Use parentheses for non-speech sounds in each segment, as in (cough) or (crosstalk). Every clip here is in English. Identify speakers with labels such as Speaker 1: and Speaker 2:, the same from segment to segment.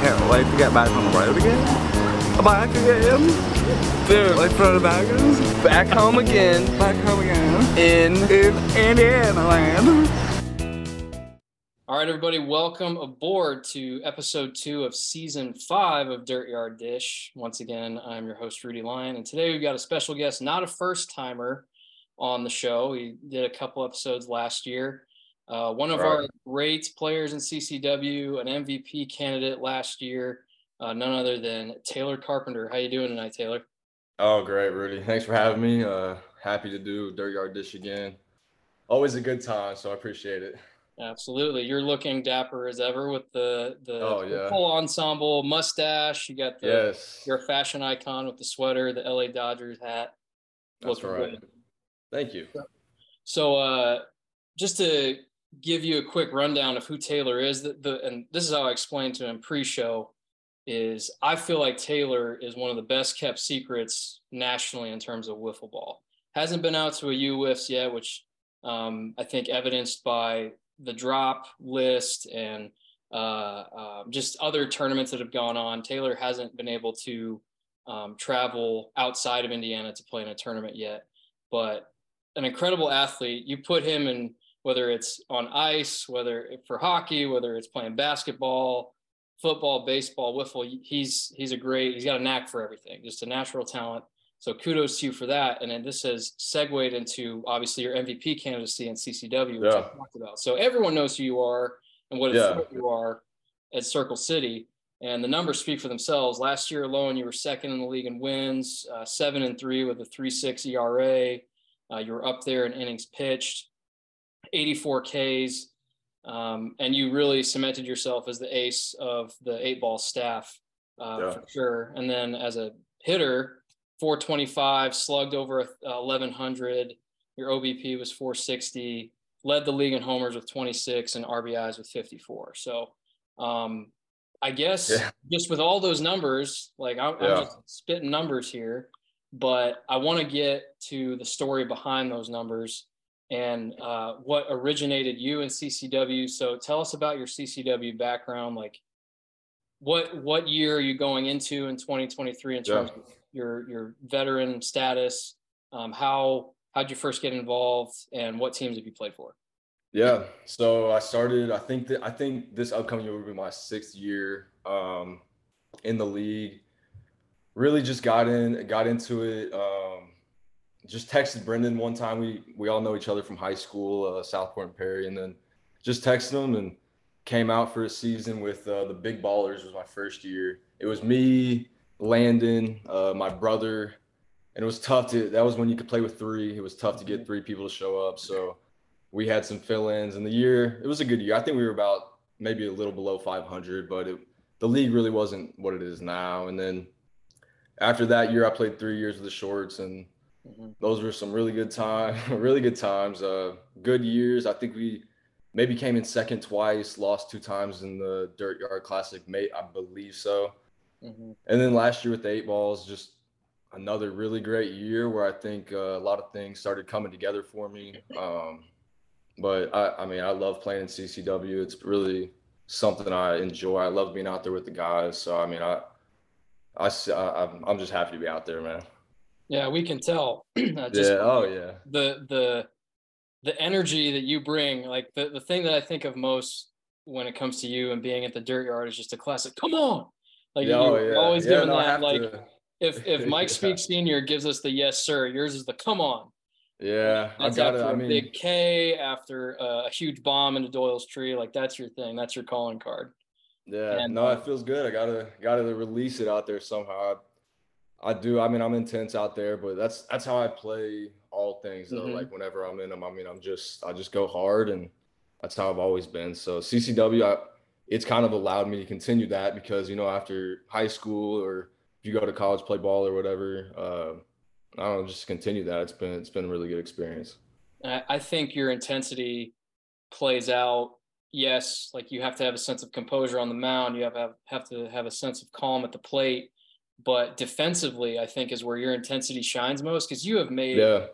Speaker 1: can't wait to get back on the road again. Back again. Dude, like for the baggers.
Speaker 2: Back home again
Speaker 1: Back home again.
Speaker 2: in.
Speaker 1: In Indiana land.
Speaker 3: All right, everybody, welcome aboard to episode two of season five of Dirt Yard Dish. Once again, I'm your host, Rudy Lyon, and today we've got a special guest, not a first timer on the show. He did a couple episodes last year. Uh, one of our
Speaker 2: Right.
Speaker 3: great players in CCW, an MVP candidate last year, uh, none other than Taylor Carpenter. How you doing tonight, Taylor?
Speaker 2: Oh, great, Rudy. Thanks for having me. Uh, happy to do Dirt Yard Dish again. Always a good time, so I appreciate it.
Speaker 3: Absolutely. You're looking dapper as ever with the the
Speaker 2: Oh, yeah.
Speaker 3: full ensemble mustache. You got the
Speaker 2: Yes.
Speaker 3: you're a fashion icon with the sweater, the LA Dodgers hat.
Speaker 2: That's
Speaker 3: Looking
Speaker 2: right.
Speaker 3: good.
Speaker 2: Thank you.
Speaker 3: So uh just to give you a quick rundown of who Taylor is, the, the and this is how I explained to him pre-show is I feel like Taylor is one of the best kept secrets nationally in terms of wiffle ball. Hasn't been out to a U whiffs yet, which um, I think evidenced by the drop list and uh, um, just other tournaments that have gone on. Taylor hasn't been able to um, travel outside of Indiana to play in a tournament yet, but an incredible athlete. You put him in whether it's on ice, whether for hockey, whether it's playing basketball, football, baseball, wiffle. He's he's a great. He's got a knack for everything. Just a natural talent. So kudos to you for that. And then this has segued into obviously your MVP candidacy in CCW, which I talked about. So everyone knows who you are and what
Speaker 2: Yeah.
Speaker 3: you are at Circle City. And the numbers speak for themselves. Last year alone, you were second in the league in wins, uh, seven and three with a three six ERA. Uh, you were up there in innings pitched, 84 Ks, um, and you really cemented yourself as the ace of the eight ball staff uh,
Speaker 2: Yeah.
Speaker 3: for sure. And then as a hitter, 425, slugged over uh, 1100. Your OBP was 460. Led the league in homers with 26 and RBIs with 54. So, um, I guess
Speaker 2: Yeah.
Speaker 3: just with all those numbers, like I'm,
Speaker 2: Yeah.
Speaker 3: I'm just spitting numbers here, but I want to get to the story behind those numbers and uh, what originated you in CCW. So tell us about your CCW background. Like, what what year are you going into in 2023 in terms
Speaker 2: Yeah.
Speaker 3: of your your veteran status? Um, how how'd you first get involved, and what teams have you played for?
Speaker 2: Yeah. So I started. I think that I think this upcoming year will be my sixth year um, in the league. Really, just got in, got into it. Um, just texted Brendan one time. We we all know each other from high school, uh, Southport and Perry, and then just texted him and came out for a season with uh, the Big Ballers. Was my first year. It was me, Landon, uh, my brother, and it was tough to. That was when you could play with three. It was tough to get three people to show up. So we had some fill-ins in the year. It was a good year. I think we were about maybe a little below 500, but it, the league really wasn't what it is now. And then after that year, I played three years with the Shorts, and
Speaker 3: Mhm.
Speaker 2: those were some really good time, (laughs) really good times. Uh, good years. I think we maybe came in second twice, lost two times in the Dirt Yard Classic, mate. I believe so.
Speaker 3: Mhm.
Speaker 2: And then last year with the eight balls, just another really great year where I think uh, a lot of things started coming together for me. (laughs) Um, but I, I mean, I love playing in CCW. It's really something I enjoy. I love being out there with the guys. So I mean, I, I, I'm just happy to be out there, man.
Speaker 3: Yeah, we can tell. (clears throat) Uh, just
Speaker 2: yeah. Oh yeah.
Speaker 3: the the the energy that you bring like the, the thing that i think of most when it comes to you and being at the dirt yard is just a classic come on like
Speaker 2: oh,
Speaker 3: you're
Speaker 2: yeah.
Speaker 3: always
Speaker 2: Yeah,
Speaker 3: giving
Speaker 2: no,
Speaker 3: that like
Speaker 2: to-
Speaker 3: if if (laughs) mike
Speaker 2: Yeah.
Speaker 3: speaks senior gives us the yes sir yours is the come on
Speaker 2: Yeah, I
Speaker 3: that's
Speaker 2: got it.
Speaker 3: after
Speaker 2: I
Speaker 3: a
Speaker 2: mean,
Speaker 3: big k after uh, a huge bomb into doyle's tree like that's your thing that's your calling card
Speaker 2: Yeah,
Speaker 3: And,
Speaker 2: no, it feels good. I gotta gotta release it out there somehow. I, do. I mean, I'm intense out there, but that's that's how I play all things. Though,
Speaker 3: Mhm.
Speaker 2: like whenever I'm in them, I mean, I'm just I just go hard, and that's how I've always been. So CCW, I, it's kind of allowed me to continue that because you know after high school or if you go to college, play ball or whatever, uh, I don't know, just continue that. It's been it's been a really good experience.
Speaker 3: I, I think your intensity plays out. Yes, like you have to have a sense of composure on the mound. You have have, have to have a sense of calm at the plate. But defensively, I think is where your intensity shines most because you have made
Speaker 2: Yeah,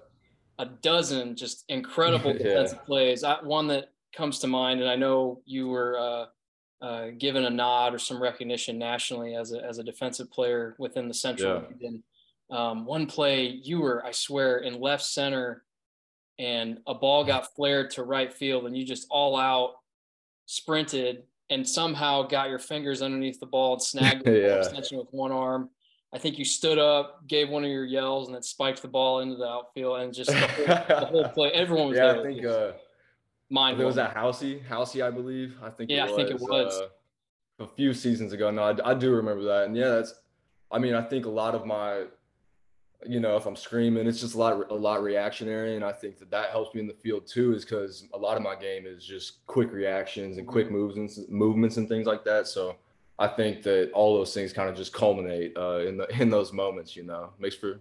Speaker 3: a dozen just incredible (laughs)
Speaker 2: Yeah.
Speaker 3: defensive plays. I, one that comes to mind, and I know you were uh, uh, given a nod or some recognition nationally as a as a defensive player within the Central
Speaker 2: Yeah.
Speaker 3: Region. Um, one play, you were, I swear, in left center, and a ball got flared to right field, and you just all out sprinted and somehow got your fingers underneath the ball and snagged the (laughs)
Speaker 2: Yeah.
Speaker 3: extension with one arm. I think you stood up, gave one of your yells, and then spiked the ball into the outfield, and just (laughs) the whole, the whole play. Everyone was
Speaker 2: yeah,
Speaker 3: there.
Speaker 2: I think
Speaker 3: was
Speaker 2: uh,
Speaker 3: mind
Speaker 2: it was that Housey, Housey, I believe. I think
Speaker 3: Yeah,
Speaker 2: it
Speaker 3: I think it was.
Speaker 2: uh, a few seasons ago. No, I, I do remember that, and yeah, that's. I mean, I think a lot of my, you know, if I'm screaming, it's just a lot, a lot reactionary, and I think that that helps me in the field too, is because a lot of my game is just quick reactions and quick movements, movements and things like that. So I think that all those things kind of just culminate uh, in the in those moments. You know, makes for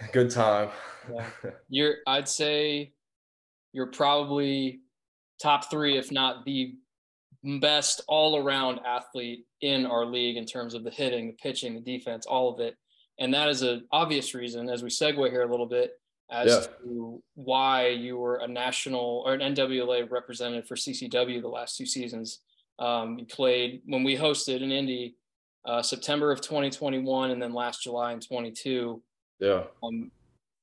Speaker 2: a good time.
Speaker 3: Yeah. (laughs) You're, I'd say, you're probably top three, if not the best all-around athlete in our league in terms of the hitting, the pitching, the defense, all of it. And that is an obvious reason, as we segue here a little bit, as
Speaker 2: Yeah.
Speaker 3: to why you were a national or an NWA representative for CCW the last two seasons. Um, you played when we hosted in Indy, uh, September of 2021, and then last July in 22.
Speaker 2: yeah.
Speaker 3: Um,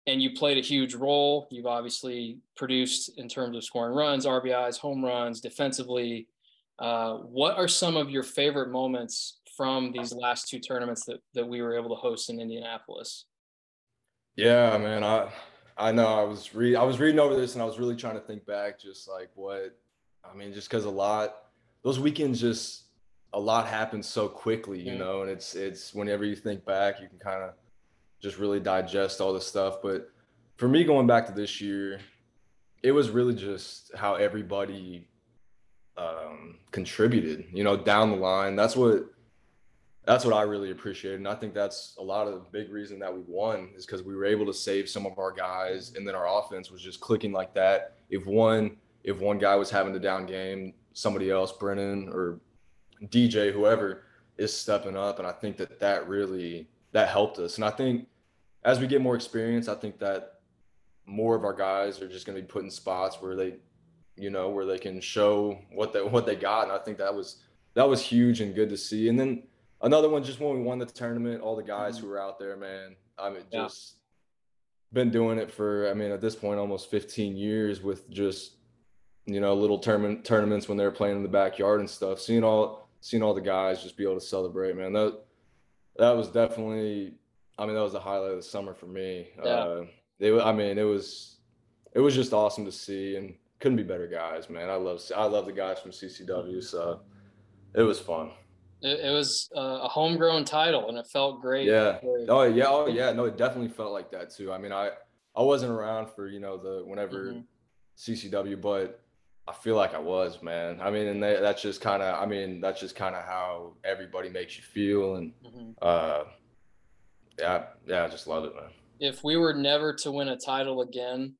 Speaker 3: and you played a huge role. You've obviously produced in terms of scoring runs, RBIs, home runs, defensively. Uh, what are some of your favorite moments from these last two tournaments that, that we were able to host in Indianapolis?
Speaker 2: Yeah, man. I I know I was read I was reading over this and I was really trying to think back just like what I mean, just because a lot those weekends just a lot happens so quickly, you
Speaker 3: Mhm.
Speaker 2: know, and it's it's whenever you think back, you can kind of just really digest all this stuff. But for me going back to this year, it was really just how everybody um contributed, you know, down the line. That's what that's what I really appreciated. And I think that's a lot of the big reason that we won is because we were able to save some of our guys and then our offense was just clicking like that. If one if one guy was having a down game, somebody else, Brennan or DJ, whoever is stepping up. And I think that that really that helped us. And I think as we get more experience, I think that more of our guys are just going to be put in spots where they, you know, where they can show what they what they got. And I think that was that was huge and good to see. And then another one just when we won the tournament, all the guys who were out there, man. I mean,
Speaker 3: Yeah.
Speaker 2: just been doing it for I mean at this point almost 15 years with just you know little tournament tournaments when they were playing in the backyard and stuff. Seeing all seeing all the guys just be able to celebrate, man. That that was definitely I mean that was the highlight of the summer for me.
Speaker 3: Yeah.
Speaker 2: Uh, they I mean it was it was just awesome to see and couldn't be better guys, man. I love I love the guys from CCW, so it was fun.
Speaker 3: It, it was uh, a homegrown title, and it felt great.
Speaker 2: Yeah. Oh yeah. Oh yeah. No, it definitely felt like that too. I mean, I I wasn't around for you know the whenever
Speaker 3: Mhm.
Speaker 2: CCW, but I feel like I was, man. I mean, and they, that's just kind of. I mean, that's just kind of how everybody makes you feel, and
Speaker 3: Mhm.
Speaker 2: uh, yeah, yeah, I just love it, man.
Speaker 3: If we were never to win a title again,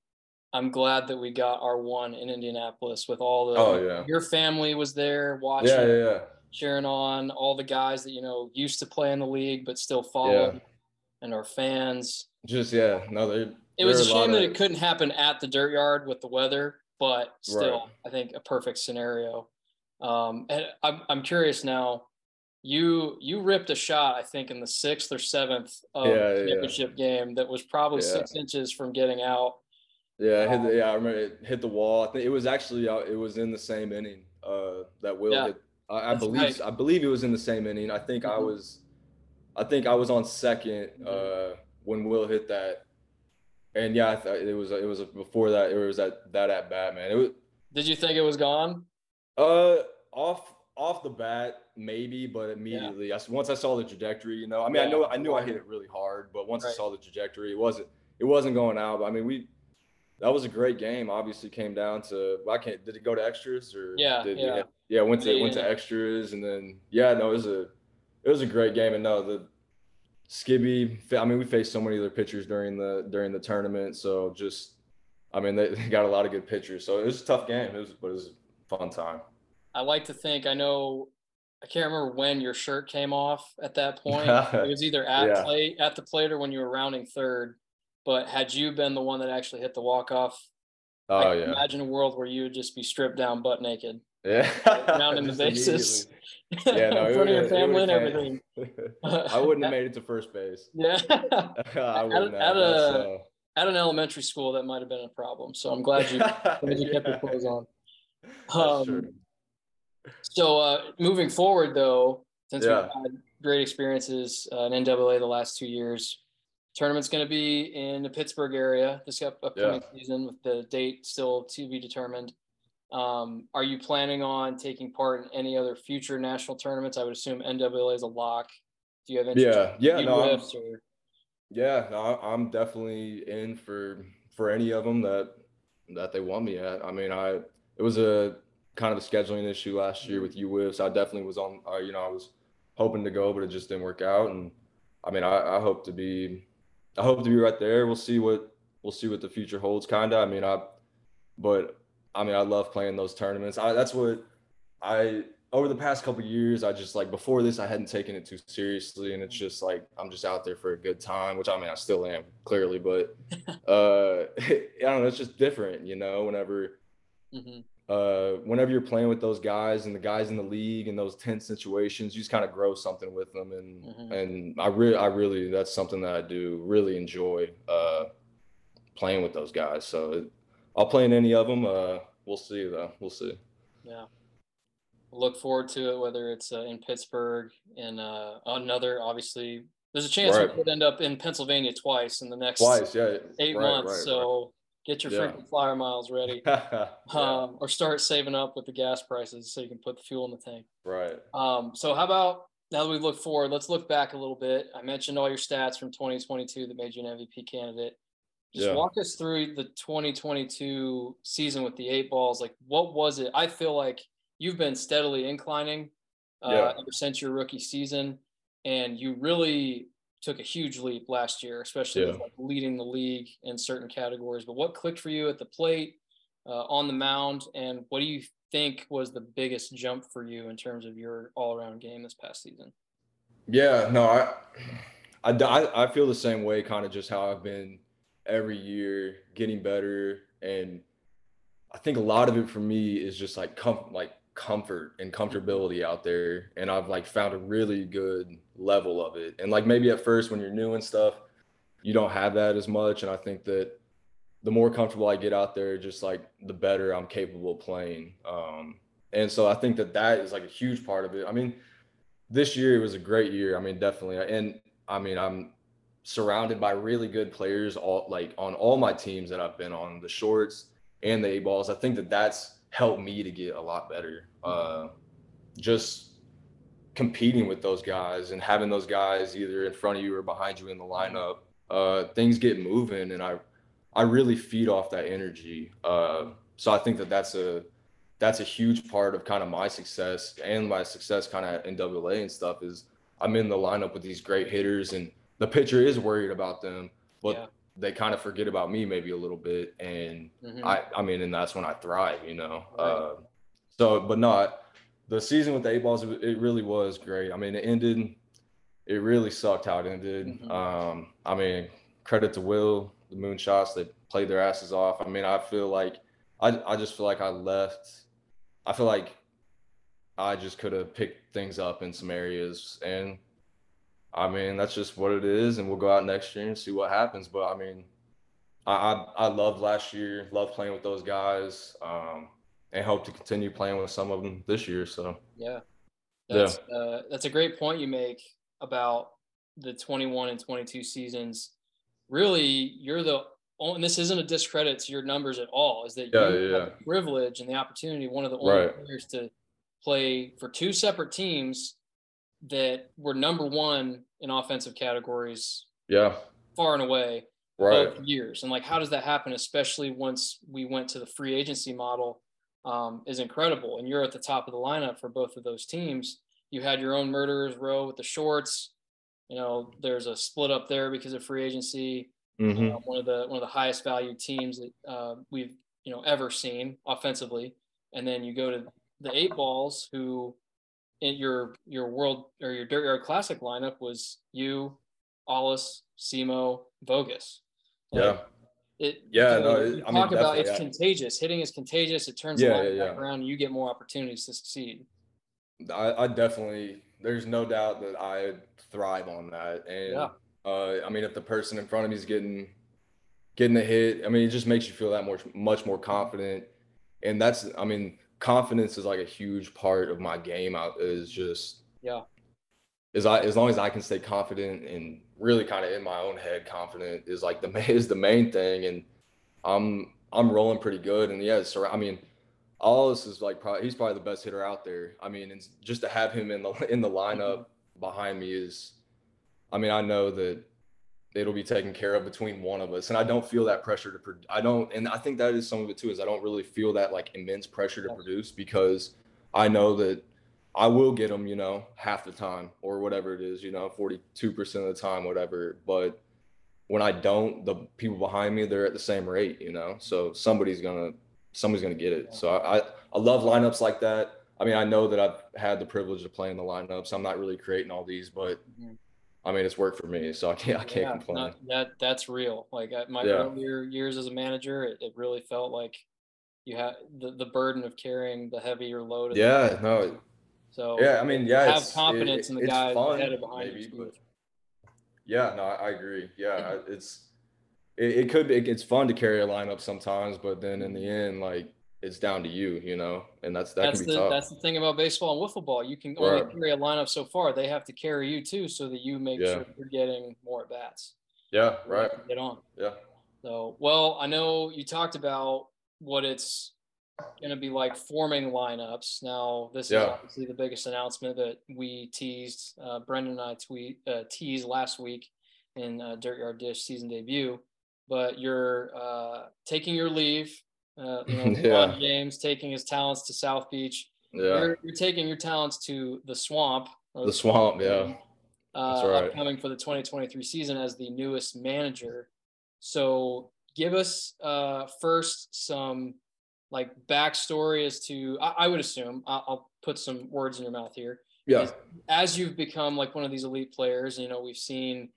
Speaker 3: I'm glad that we got our one in Indianapolis with all the.
Speaker 2: Oh, yeah.
Speaker 3: Your family was there watching.
Speaker 2: Yeah, yeah, yeah.
Speaker 3: cheering on all the guys that you know used to play in the league but still follow and are fans.
Speaker 2: Just yeah. No, they.
Speaker 3: It was a shame
Speaker 2: lot
Speaker 3: that
Speaker 2: of-
Speaker 3: it couldn't happen at the dirt yard with the weather, but still,
Speaker 2: Right.
Speaker 3: I think a perfect scenario. Um, and I'm I'm curious now. You you ripped a shot, I think, in the sixth or seventh of
Speaker 2: Yeah,
Speaker 3: the
Speaker 2: yeah,
Speaker 3: championship game that was probably
Speaker 2: Yeah.
Speaker 3: six inches from getting out.
Speaker 2: Yeah, it hit the, yeah, I remember it hit the wall. I think it was actually uh, it was in the same inning uh, that Will
Speaker 3: Yeah.
Speaker 2: hit. I, I believe
Speaker 3: right.
Speaker 2: I believe it was in the same inning. I think I
Speaker 3: Mhm.
Speaker 2: was, I think I was on 2nd
Speaker 3: Mhm.
Speaker 2: uh, when Will hit that, and yeah, I it was it was before that it was that that at bat man. It was
Speaker 3: Did you think it was gone?
Speaker 2: uh off off the bat maybe, but immediately I s once I saw the trajectory, you know, I mean I know I knew I hit it really hard, but once I saw the trajectory, it wasn't it wasn't going out. But I mean we that was a great game. Obviously came down to well, I can't did it go to extras or
Speaker 3: Yeah,
Speaker 2: we
Speaker 3: yeah.
Speaker 2: yeah went to
Speaker 3: Yeah,
Speaker 2: went to extras and then yeah no it was a it was a great game and no the Skibby I mean we faced so many other pitchers during the during the tournament so just I mean they, (laughs) they got a lot of good pitchers so it was a tough game it was but it was a fun time.
Speaker 3: I like to think I know. I can't remember when your shirt came off at that (laughs) point. it was either at
Speaker 2: Yeah.
Speaker 3: plate at the plate or when you were rounding third. But had you been the one that actually hit the walk off, oh, I
Speaker 2: Oh
Speaker 3: can
Speaker 2: yeah.
Speaker 3: imagine a world where you would just be stripped down butt naked.
Speaker 2: Yeah.
Speaker 3: rounding the (laughs)
Speaker 2: immediately. Yeah, no, (laughs)
Speaker 3: in front of your family and everything. (laughs)
Speaker 2: I wouldn't have (laughs) made it to first base.
Speaker 3: Yeah.
Speaker 2: I wouldn't
Speaker 3: at
Speaker 2: have.
Speaker 3: a- At an elementary school, that might have been a problem. So I'm glad you,
Speaker 2: uh,
Speaker 3: glad you kept your clothes on. Um. So uh, moving forward, though, since
Speaker 2: Yeah.
Speaker 3: we've had great experiences uh, in NAA the last two years, tournament's going to be in the Pittsburgh area this up- upcoming season with the date still to be determined. Um, are you planning on taking part in any other future national tournaments? I would assume NWA is a lock. Do you have interest?
Speaker 2: Yeah, yeah, no, Yeah, no, I'm definitely in for for any of them that that they want me at. I mean, I it was a kind of a scheduling issue last year with UWIFs. I definitely was on. Uh, you know, I was hoping to go, but it just didn't work out. And I mean, I, I hope to be, I hope to be right there. We'll see what we'll see what the future holds. Kinda. I mean, I, but I mean, I love playing those tournaments. I that's what I over the past couple years, I just like before this, I hadn't taken it too seriously, and it's just like I'm just out there for a good time, which I mean I still am clearly, but (laughs) uh, (laughs) I don't know, it's just different, you know. Whenever
Speaker 3: Mhm.
Speaker 2: uh, whenever you're playing with those guys and the guys in the league and those tense situations, you just kind of grow something with them, and
Speaker 3: Mhm.
Speaker 2: and I really, I really, that's something that I do really enjoy uh, playing with those guys. So it, I'll play in any of them. Uh, we'll see though. We'll see.
Speaker 3: Yeah. Look forward to it, whether it's uh, in Pittsburgh and uh, another. Obviously, there's a chance
Speaker 2: Right.
Speaker 3: we could end up in Pennsylvania twice in the next
Speaker 2: Twice, yeah.
Speaker 3: eight
Speaker 2: right,
Speaker 3: months.
Speaker 2: right,
Speaker 3: so get your
Speaker 2: Yeah.
Speaker 3: freaking flyer miles ready. (laughs)
Speaker 2: Yeah,
Speaker 3: um, or start saving up with the gas prices so you can put the fuel in the tank.
Speaker 2: right.
Speaker 3: Um, so how about now that we look forward, let's look back a little bit. I mentioned all your stats from 2022 that made you an MVP candidate. Just
Speaker 2: Yeah.
Speaker 3: walk us through the 2022 season with the eight balls. Like, what was it? I feel like you've been steadily inclining uh,
Speaker 2: Yeah.
Speaker 3: ever since your rookie season, and you really took a huge leap last year, especially with like leading the league in certain categories. But what clicked for you at the plate, uh, on the mound, and what do you think was the biggest jump for you in terms of your all-around game this past season?
Speaker 2: Yeah, no, I, I I feel the same way, kind of just how I've been every year getting better. And I think a lot of it for me is just like com- like comfort and comfortability out there. And I've like found a really good level of it. And like maybe at first when you're new and stuff, you don't have that as much. And I think that the more comfortable I get out there, just like the better I'm capable of playing. Um, and so I think that that is like a huge part of it. I mean, this year was a great year. I mean, definitely. And I mean, I'm surrounded by really good players all like on all my teams that I've been on, the shorts and the eight balls. I think that that's helped me to get a lot better. Uh, just competing with those guys and having those guys either in front of you or behind you in the lineup, uh, things get moving, and I, I really feed off that energy. Uh, so I think that that's a that's a huge part of kind of my success and my success kind of in AA and stuff is I'm in the lineup with these great hitters and the pitcher is worried about them, but
Speaker 3: Yeah.
Speaker 2: they kind of forget about me maybe a little bit. And
Speaker 3: Mhm.
Speaker 2: I, I mean, and that's when I thrive, you know?
Speaker 3: Right.
Speaker 2: Uh, so, but not the season with the eight balls, it, really was great. I mean, it ended, it really sucked how it ended.
Speaker 3: Mhm.
Speaker 2: Um, I mean, credit to Will, the Moonshots, they played their asses off. I mean, I feel like, I, I just feel like I left, I feel like I just could have picked things up in some areas. And I mean, that's just what it is. And we'll go out next year and see what happens. But I mean, I, I, I loved last year, loved playing with those guys, um, and hope to continue playing with some of them this year. So,
Speaker 3: Yeah.
Speaker 2: Yeah.
Speaker 3: That's uh, that's a great point you make about the 21 and 22 seasons. Really, you're the only, and this isn't a discredit to your numbers at all, is that
Speaker 2: Yeah,
Speaker 3: you
Speaker 2: yeah,
Speaker 3: had the privilege and the opportunity, one of the only
Speaker 2: Right.
Speaker 3: players to play for two separate teams that were number one in offensive categories
Speaker 2: yeah,
Speaker 3: far and away
Speaker 2: right.
Speaker 3: both years. And like, how does that happen, especially once we went to the free agency model, um, is incredible. And you're at the top of the lineup for both of those teams. You had your own murderers row with the shorts. You know, there's a split up there because of free agency.
Speaker 2: hmm
Speaker 3: Uh, one of the one of the highest valued teams that uh, we've you know ever seen offensively. And then you go to the eight balls, who in your your world or your dirt yard classic lineup was you, Hollis, Simo, Vogus. Like,
Speaker 2: Yeah.
Speaker 3: it
Speaker 2: Yeah,
Speaker 3: you
Speaker 2: no, it- I mean,
Speaker 3: talk about it's
Speaker 2: I-
Speaker 3: contagious. Hitting is contagious. It turns
Speaker 2: Yeah, yeah,
Speaker 3: back
Speaker 2: yeah.
Speaker 3: around. You get more opportunities to succeed.
Speaker 2: I, I definitely there's no doubt that I thrive on that. And
Speaker 3: Yeah.
Speaker 2: uh, I mean, if the person in front of me is getting getting a hit, I mean, it just makes you feel that much much more confident. And that's, I mean, confidence is like a huge part of my game. Out is just
Speaker 3: Yeah.
Speaker 2: As I as long as I can stay confident and really kind of in my own head, confident is like the (laughs) is the main thing. And I'm I'm rolling pretty good. And yeah, so I mean. Allis is like probably he's probably the best hitter out there. I mean, and just to have him in the (laughs) in the lineup mm-hmm. behind me is, I mean, I know that it'll be taken care of between one of us, and I don't feel that pressure to. Pro- I don't, and I think that is some of it too. Is I don't really feel that like immense pressure to produce because I know that I will get them, you know, half the time or whatever it is, you know, forty two percent of the time, whatever. But when I don't, the people behind me they're at the same rate, you know. So somebody's gonna somebody's gonna get it. So I, I I love lineups like that. I mean, I know that I've had the privilege of playing the lineups. I'm not really creating all these, but
Speaker 3: Mhm.
Speaker 2: I mean, it's worked for me, so I can't I can't
Speaker 3: Yeah,
Speaker 2: complain.
Speaker 3: no, that that's real. Like at my
Speaker 2: Yeah.
Speaker 3: earlier years as a manager, it, it really felt like you had the, the burden of carrying the heavier load. of
Speaker 2: yeah, no,
Speaker 3: So
Speaker 2: yeah. I mean, yeah,
Speaker 3: have confidence
Speaker 2: it-
Speaker 3: in the
Speaker 2: it's
Speaker 3: guy
Speaker 2: fun,
Speaker 3: ahead of behind you.
Speaker 2: maybe,
Speaker 3: huge.
Speaker 2: yeah, no, I, I agree. Yeah, it's it, it could be it's fun to carry a lineup sometimes, but then in the mm-hmm. end, like it's down to you, you know, and that's that
Speaker 3: that's
Speaker 2: can be
Speaker 3: the
Speaker 2: tough.
Speaker 3: that's the thing about baseball and wiffle ball. You can only
Speaker 2: Right.
Speaker 3: carry a lineup so far. They have to carry you too, so that you make
Speaker 2: Yeah.
Speaker 3: sure you're getting more at bats.
Speaker 2: yeah, right.
Speaker 3: Get on.
Speaker 2: Yeah.
Speaker 3: So, well, I know you talked about what it's going to be like forming lineups. Now, this is obviously the biggest announcement that we teased. Uh, Brendan and I tweet uh, teased last week in uh, Dirt Yard Dish season debut. But you're uh, taking your leave. Uh, you know, (laughs)
Speaker 2: Yeah.
Speaker 3: James taking his talents to South Beach.
Speaker 2: Yeah,
Speaker 3: You're, you're taking your talents to the swamp. or
Speaker 2: the swamp. Yeah,
Speaker 3: uh,
Speaker 2: That's right.
Speaker 3: upcoming for the 2023 season as the newest manager. So give us uh, first some like backstory as to I, I would assume I'll, I'll put some words in your mouth here.
Speaker 2: yeah,
Speaker 3: As you've become like one of these elite players, you know we've seen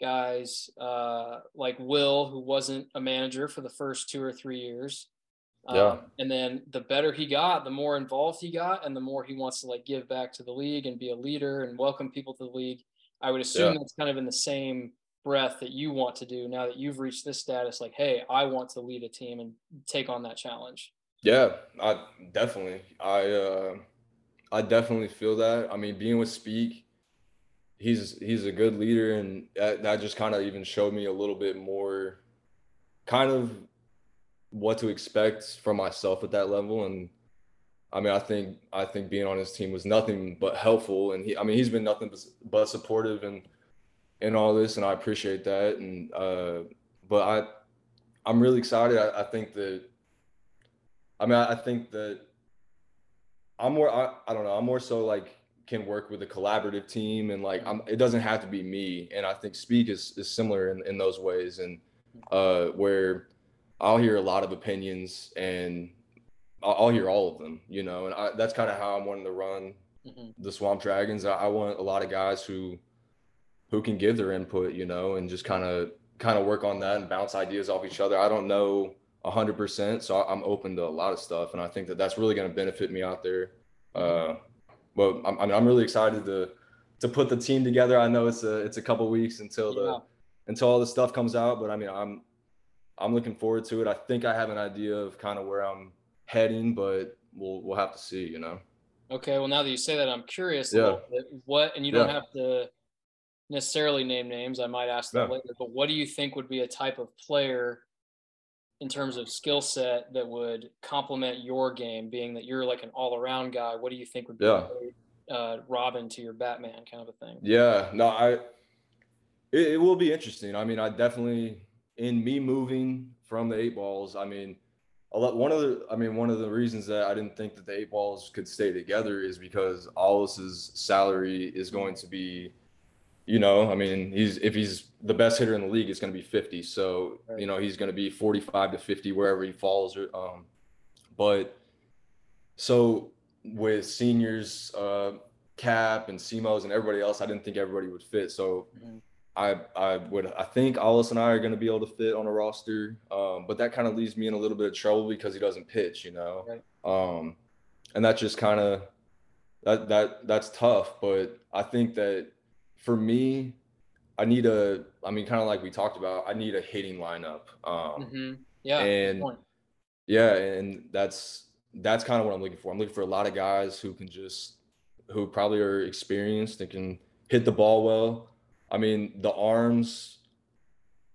Speaker 3: guys uh, like Will who wasn't a manager for the first two or three years. Um,
Speaker 2: Yeah.
Speaker 3: and then the better he got, the more involved he got, and the more he wants to like give back to the league and be a leader and welcome people to the league. I would assume
Speaker 2: Yeah.
Speaker 3: that's kind of in the same breath that you want to do now that you've reached this status. Like, hey, I want to lead a team and take on that challenge.
Speaker 2: yeah. I definitely, I, uh, I definitely feel that. I mean, being with Speak, he's he's a good leader, and that, that just kind of even showed me a little bit more, kind of what to expect from myself at that level. And I mean, I think I think being on his team was nothing but helpful, and he, I mean, he's been nothing but, supportive and in all this, and I appreciate that. And uh, but I, I'm really excited. I, I think that, I mean, I, I think that I'm more. I, I don't know. I'm more so like can work with a collaborative team, and like I'm. It doesn't have to be me, and I think Speak is is similar in in those ways, and uh, where I'll hear a lot of opinions and I'll, I'll hear all of them, you know, and I, that's kind of how I'm wanting to run
Speaker 3: Mhm.
Speaker 2: the Swamp Dragons. I, I want a lot of guys who who can give their input, you know, and just kind of kind of work on that and bounce ideas off each other. I don't know hundred percent, so I- I'm open to a lot of stuff, and I think that that's really going to benefit me out there. Uh, but I'm, I'm I'm really excited to to put the team together. I know it's a it's a couple weeks until the
Speaker 3: Yeah.
Speaker 2: until all the stuff comes out, but I mean I'm I'm looking forward to it. I think I have an idea of kind of where I'm heading, but we'll we'll have to see, you know.
Speaker 3: Okay, well, now that you say that, I'm curious
Speaker 2: Yeah.
Speaker 3: bit. What, and you don't have to necessarily name names. I might ask that
Speaker 2: Yeah.
Speaker 3: later. But what do you think would be a type of player in terms of skill set that would complement your game? Being that you're like an all-around guy, what do you think would be
Speaker 2: Yeah.
Speaker 3: uh, Robin to your Batman kind of a thing?
Speaker 2: Yeah, no, I it, it will be interesting. I mean, I definitely in me moving from the eight balls, I mean, a lot one of the I mean, one of the reasons that I didn't think that the eight balls could stay together is because Allis's salary is going to be you know, I mean, he's if he's the best hitter in the league, it's going to be 50. So, you know, he's going to be 45 to 50 wherever he falls. Um, but so with seniors, uh, Cap and Simos and everybody else, I didn't think everybody would fit. So
Speaker 3: Mhm.
Speaker 2: I I would I think Allis and I are going to be able to fit on a roster, um, but that kind of leaves me in a little bit of trouble because he doesn't pitch, you know,
Speaker 3: Right.
Speaker 2: um, and that just kind of that that that's tough. But I think that for me, I need a I mean, kind of like we talked about, I need a hitting lineup. Um,
Speaker 3: Mhm. Yeah.
Speaker 2: and yeah, and that's that's kind of what I'm looking for. I'm looking for a lot of guys who can just who probably are experienced and can hit the ball well. I mean, the arms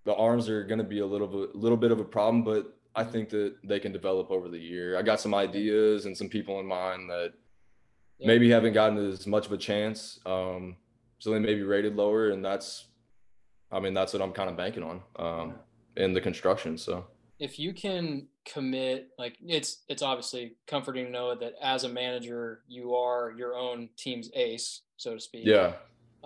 Speaker 2: the arms are going to be a little bit little bit of a problem, but I think that they can develop over the year. I got some ideas and some people in mind that
Speaker 3: Yeah.
Speaker 2: maybe haven't gotten as much of a chance. Um, so they may be rated lower, and that's, I mean, that's what I'm kind of banking on um, in the construction. So
Speaker 3: if you can commit like it's it's obviously comforting to know that as a manager you are your own team's ace so to speak
Speaker 2: yeah,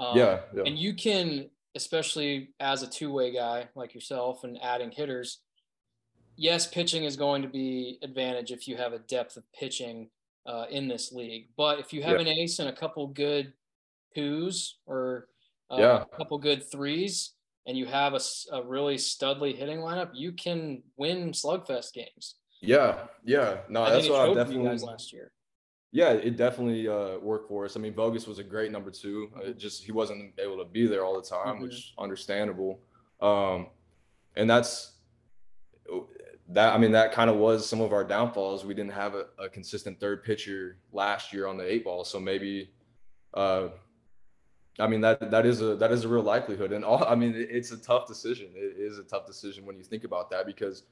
Speaker 3: um,
Speaker 2: yeah, yeah.
Speaker 3: and you can especially as a two-way guy like yourself and adding hitters yes pitching is going to be advantage if you have a depth of pitching uh, in this league but if you have
Speaker 2: Yeah.
Speaker 3: an ace and a couple good twos or uh,
Speaker 2: Yeah.
Speaker 3: a couple good threes and you have a, a really studly hitting lineup you can win slugfest games
Speaker 2: Yeah, yeah. No,
Speaker 3: I
Speaker 2: that's what I
Speaker 3: showed for you
Speaker 2: definitely.
Speaker 3: last year
Speaker 2: Yeah, it definitely uh, worked for us. I mean, Vogus was a great number two. Uh, It just he wasn't able to be there all the time,
Speaker 3: Mhm.
Speaker 2: which understandable. Um, and that's that. I mean, that kind of was some of our downfalls. We didn't have a, a consistent third pitcher last year on the eight ball, so maybe. Uh, I mean that that is a that is a real likelihood, and all I mean it- it's a tough decision. It is a tough decision when you think about that because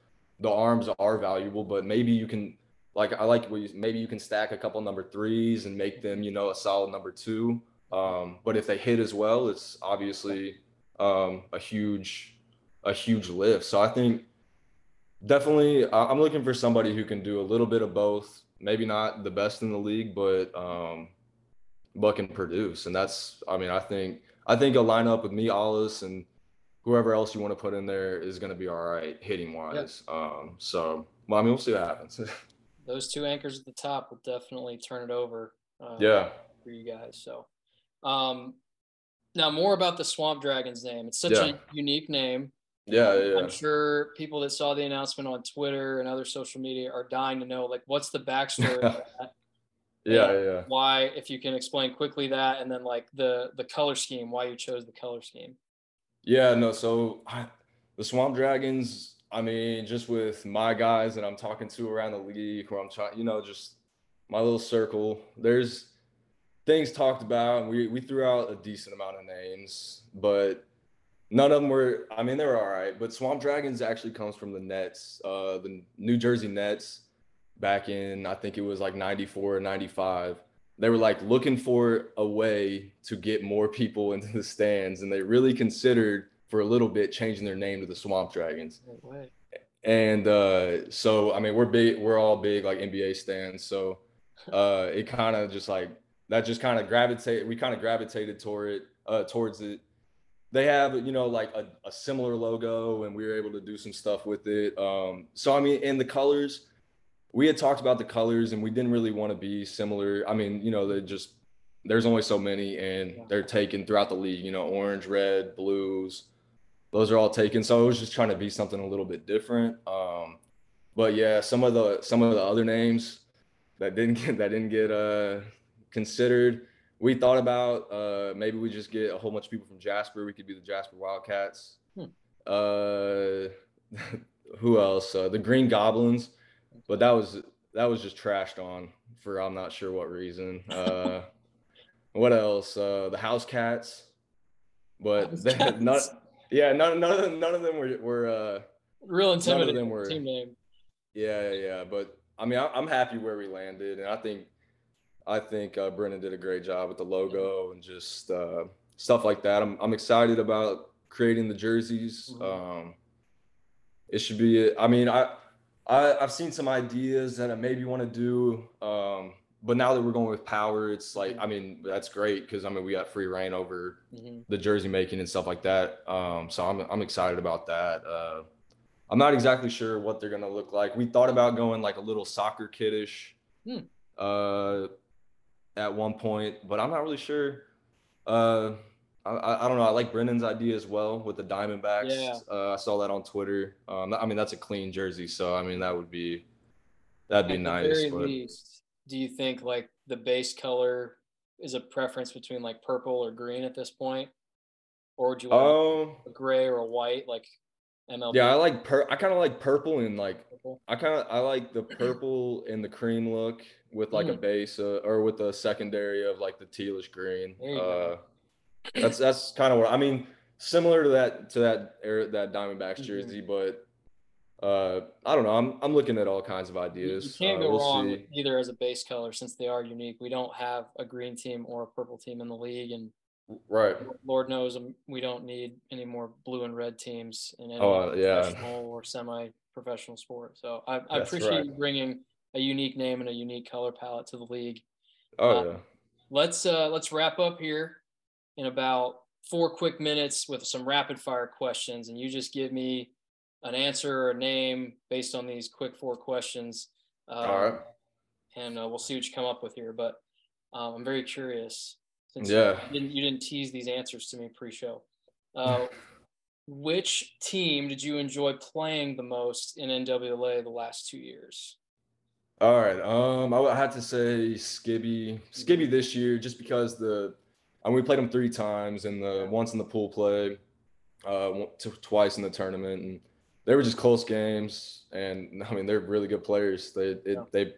Speaker 2: the arms are valuable, but maybe you can like I like you, maybe you can stack a couple number threes and make them you know a solid number two. Um, but if they hit as well, it's obviously um, a huge a huge lift. So I think definitely I'm looking for somebody who can do a little bit of both. Maybe not the best in the league, but um, but can produce. And that's I mean I think I think a lineup with me, Allis, and whoever else you want to put in there is going to be all right hitting wise. Um, so well, I mean we'll see what happens. (laughs)
Speaker 3: those two anchors at the top will definitely turn it over uh,
Speaker 2: yeah.
Speaker 3: for you guys so um now more about the swamp dragons name it's such
Speaker 2: Yeah.
Speaker 3: a unique name
Speaker 2: Yeah, yeah,
Speaker 3: i'm sure people that saw the announcement on twitter and other social media are dying to know like what's the backstory of (laughs) that
Speaker 2: Yeah, yeah.
Speaker 3: why if you can explain quickly that and then like the the color scheme why you chose the color scheme
Speaker 2: Yeah, no, so I, the Swamp Dragons, I mean, just with my guys that I'm talking to around the league, where I'm trying, you know, just my little circle, there's things talked about, and we, we threw out a decent amount of names, but none of them were, I mean, they were all right. But Swamp Dragons actually comes from the Nets, uh, the New Jersey Nets back in, I think it was like 94 or 95 they were like looking for a way to get more people (laughs) into the stands and they really considered for a little bit changing their name to the swamp dragons. And uh so i mean we're big we're all big like nba stands. So (laughs) uh it kind of just like that just kind of gravitated we kind of gravitated toward it uh towards it. They have you know like a, a similar logo and we were able to do some stuff with it. Um so i mean in the colors we had talked about the colors and we didn't really want to be similar. I mean you know they just there's only so many and they're taken throughout the league you know orange red blues those are all taken. So i was just trying to be something a little bit different. Um but yeah some of the some of the other names that didn't (laughs) get that didn't get uh considered we thought about uh maybe we just get a whole bunch of people from jasper. We could be the jasper wildcats.
Speaker 3: Hmm.
Speaker 2: uh (laughs) who else? Uh, the green goblins. But that was that was just trashed on for i'm not sure what reason. (laughs) Uh what else? Uh the house cats. But
Speaker 3: House
Speaker 2: they,
Speaker 3: Cats.
Speaker 2: not yeah none, none of them none of them were, were uh
Speaker 3: real intimidating.
Speaker 2: none of them were
Speaker 3: team name
Speaker 2: yeah, yeah, yeah. But I mean, I, I'm happy where we landed, and I think, I think uh, Brennan did a great job with the logo and just uh, stuff like that. I'm, I'm excited about creating the jerseys.
Speaker 3: Mhm.
Speaker 2: Um, it should be. I mean, I, I, I've seen some ideas that I maybe want to do, um, but now that we're going with power, it's like, I mean, that's great because I mean, we got free reign over
Speaker 3: Mhm.
Speaker 2: the jersey making and stuff like that. Um, so I'm I'm excited about that. Uh, I'm not exactly sure what they're gonna look like. We thought about going like a little soccer kiddish
Speaker 3: Hmm.
Speaker 2: uh, at one point, but I'm not really sure. Uh, I, I, don't know. I like Brendan's idea as well with the Diamondbacks.
Speaker 3: Yeah.
Speaker 2: Uh, I saw that on Twitter. Um, I mean, that's a clean jersey, so I mean that would be that'd be
Speaker 3: At the
Speaker 2: nice.
Speaker 3: very
Speaker 2: But
Speaker 3: least, do you think like the base color is a preference between like purple or green at this point, or would you want
Speaker 2: um,
Speaker 3: a gray or a white like MLB?
Speaker 2: yeah, I like pur. I kind of like purple and like
Speaker 3: purple?
Speaker 2: I kind of I like the (clears throat) purple and the cream look with like a
Speaker 3: Mhm.
Speaker 2: base uh, or with a secondary of like the tealish green. Uh, that's that's kind of what I mean. Similar to that to that air that Diamondbacks
Speaker 3: Mhm.
Speaker 2: jersey, but uh, I don't know. I'm I'm looking at all kinds of ideas.
Speaker 3: You can't
Speaker 2: Uh,
Speaker 3: go
Speaker 2: we'll
Speaker 3: wrong
Speaker 2: see.
Speaker 3: either as a base color since they are unique. We don't have a green team or a purple team in the league, and
Speaker 2: Right.
Speaker 3: Lord knows um, we don't need any more blue and red teams in any
Speaker 2: Oh, uh, yeah.
Speaker 3: professional or semi-professional sport. So I, I appreciate
Speaker 2: right.
Speaker 3: you bringing a unique name and a unique color palette to the league.
Speaker 2: Oh
Speaker 3: Uh,
Speaker 2: yeah.
Speaker 3: Let's uh, let's wrap up here in about four quick minutes with some rapid fire questions, and you just give me an answer or a name based on these quick four questions. Um,
Speaker 2: All right.
Speaker 3: and uh, we'll see what you come up with here. But um, I'm very curious since
Speaker 2: Yeah.
Speaker 3: you, didn't, you didn't tease these answers to me pre-show. Uh, (laughs) which team did you enjoy playing the most in NWA the last two years?
Speaker 2: All right. Um, I would have to say Skibby. Skibby this year, just because the, I mean, we played them three times, and the once in the pool play, uh, twice in the tournament, and they were just close games. And (laughs) I mean, they're really good players. They, it,
Speaker 3: Yeah.
Speaker 2: they,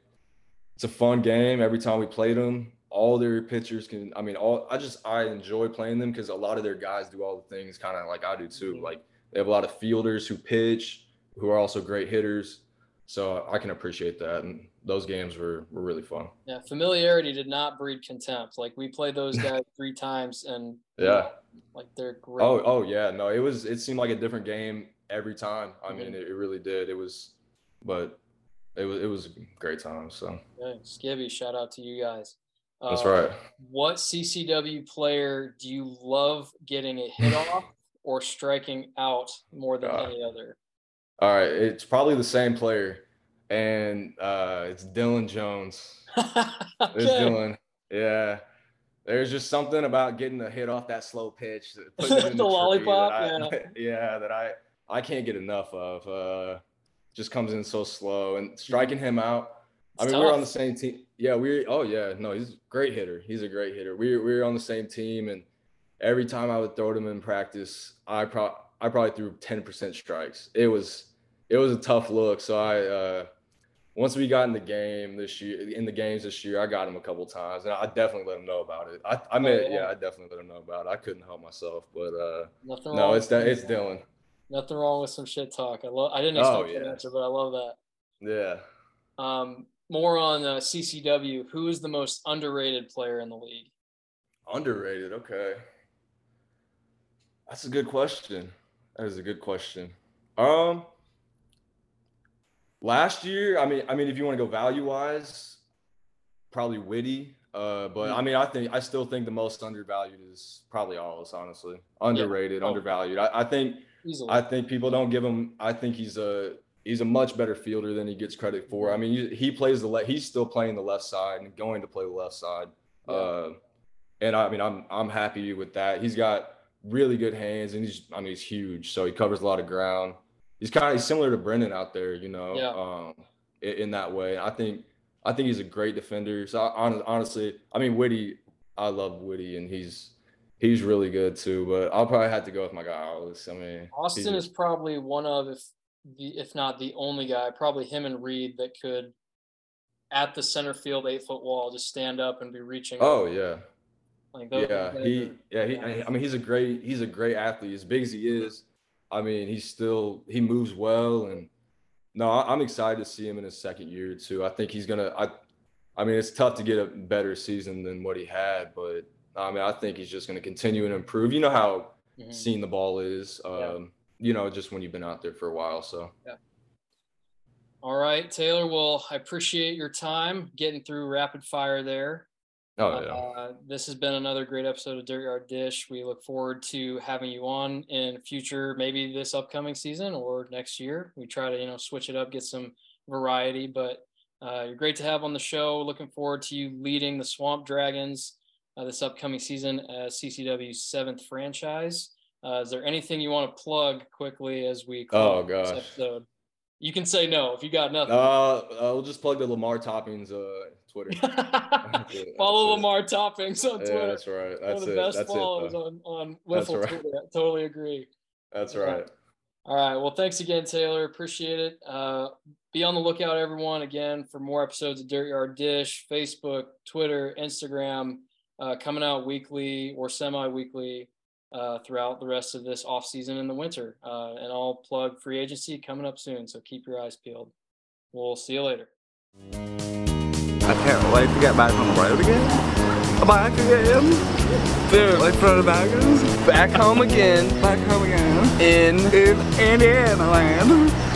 Speaker 2: it's a fun game. Every time we played them, all their pitchers can. I mean, all I just I enjoy playing them because a lot of their guys do all the things kind of like I do too.
Speaker 3: Mhm.
Speaker 2: Like they have a lot of fielders who pitch, who are also great hitters. So I can appreciate that, and those games were, were really fun.
Speaker 3: Yeah, familiarity did not breed contempt. Like we played those (laughs) guys three times, and
Speaker 2: Yeah.
Speaker 3: like they're great.
Speaker 2: Oh, oh yeah. No, it was. It seemed like a different game every time. I mean, it, it really did. It was, but it was it was a great time. So
Speaker 3: Yeah, Skibby, shout out to you guys.
Speaker 2: that's
Speaker 3: Uh,
Speaker 2: right.
Speaker 3: What CCW player do you love getting a hit (laughs) off or striking out more than
Speaker 2: God.
Speaker 3: any other?
Speaker 2: All right, it's probably the same player, and uh, it's Dylan Jones. (laughs) It's. Dylan. Yeah. There's just something about getting a hit off that slow pitch, that- putting it (laughs) in
Speaker 3: The lollipop,
Speaker 2: that I, yeah, that I I can't get enough of. Uh, just comes in so slow and striking him out. I
Speaker 3: It's
Speaker 2: mean, we were on the same team. Yeah, we. Oh yeah, no, he's a great hitter. He's a great hitter. We we were on the same team, and every time I would throw to him in practice, I pro I probably threw ten percent strikes. It was it was a tough look. So I uh, once we got in the game this year, in the games this year, I got him a couple times, and I definitely let him know about it. I I mean,
Speaker 3: Oh, yeah.
Speaker 2: yeah, I definitely let him know about it. I couldn't help myself, but uh, no, it's that it's Dylan.
Speaker 3: Nothing wrong with some shit talk. I love. I didn't
Speaker 2: Oh,
Speaker 3: expect that answer, but I love that.
Speaker 2: Yeah.
Speaker 3: Um, more on uh, CCW. Who is the most underrated player in the league?
Speaker 2: Underrated. Okay. That's a good question. That is a good question. Um last year, I mean, I mean, if you want to go value wise, probably Witty. Uh, but I mean, I think I still think the most undervalued is probably Allis, honestly. Underrated,
Speaker 3: Oh.
Speaker 2: undervalued. I, I think
Speaker 3: Easily.
Speaker 2: I think people don't give him. I think he's a he's a much better fielder than he gets credit for. I mean, he, he plays the left. He's still playing the left side and going to play the left side.
Speaker 3: Yeah.
Speaker 2: Uh, and I mean, I'm I'm happy with that. He's got really good hands, and he's I mean, he's huge, so he covers a lot of ground. He's kind of he's similar to Brendan out there, you know,
Speaker 3: Yeah.
Speaker 2: um, in, in that way. I think I think he's a great defender. So I, honestly, I mean, Witty, I love Witty, and he's he's really good too. But I'll probably have to go with my guy Allis. I mean,
Speaker 3: Austin is probably one of, if the if not the only guy, probably him and Reed that could, at the center field eight foot wall, just stand up and be reaching.
Speaker 2: Oh yeah,
Speaker 3: like
Speaker 2: yeah. He
Speaker 3: are-
Speaker 2: yeah he. I mean, he's a great he's a great athlete. As big as he is, I mean, he's still he moves well, and no, I'm excited to see him in his second year too. I think he's gonna. I, I mean, it's tough to get a better season than what he had, but I mean, I think he's just gonna continue and improve. You know how
Speaker 3: Mhm.
Speaker 2: seeing the ball is. Um,
Speaker 3: Yeah.
Speaker 2: You know, just when you've been out there for a while. So
Speaker 3: All right, Taylor. Well, I appreciate your time getting through rapid fire there.
Speaker 2: oh yeah.
Speaker 3: Uh, this has been another great episode of Dirt Yard Dish. We look forward to having you on in future, maybe this upcoming season or next year. We try to, you know, switch it up, get some variety, but uh, you're great to have on the show. Looking forward to you leading the Swamp Dragons uh, this upcoming season as CCW's seventh franchise. Uh, is there anything you want to plug quickly as we
Speaker 2: Oh,
Speaker 3: close this
Speaker 2: gosh.
Speaker 3: episode? You can say no if you got nothing.
Speaker 2: Uh, I'll just plug the Lamar Toppings uh Twitter. (laughs) it,
Speaker 3: Follow
Speaker 2: that's it.
Speaker 3: Lamar Toppings on Twitter.
Speaker 2: Yeah, that's right.
Speaker 3: One
Speaker 2: That's
Speaker 3: of the
Speaker 2: it.
Speaker 3: best
Speaker 2: That's
Speaker 3: follows on, on Wiffle
Speaker 2: right.
Speaker 3: Twitter. I totally agree.
Speaker 2: That's right.
Speaker 3: All right. Well, thanks again, Taylor. Appreciate it. Uh, be on the lookout, everyone, again, for more episodes of Dirt Yard Dish, Facebook, Twitter, Instagram, uh, coming out weekly or semi weekly uh, throughout the rest of this off season in the winter. Uh, and I'll plug free agency coming up soon. So keep your eyes peeled. We'll see you later.
Speaker 1: I can't wait to get back on the road again. Back again. Dude, like for the baggers.
Speaker 4: Back home again
Speaker 1: Back home again.
Speaker 4: in
Speaker 1: In Indiana land.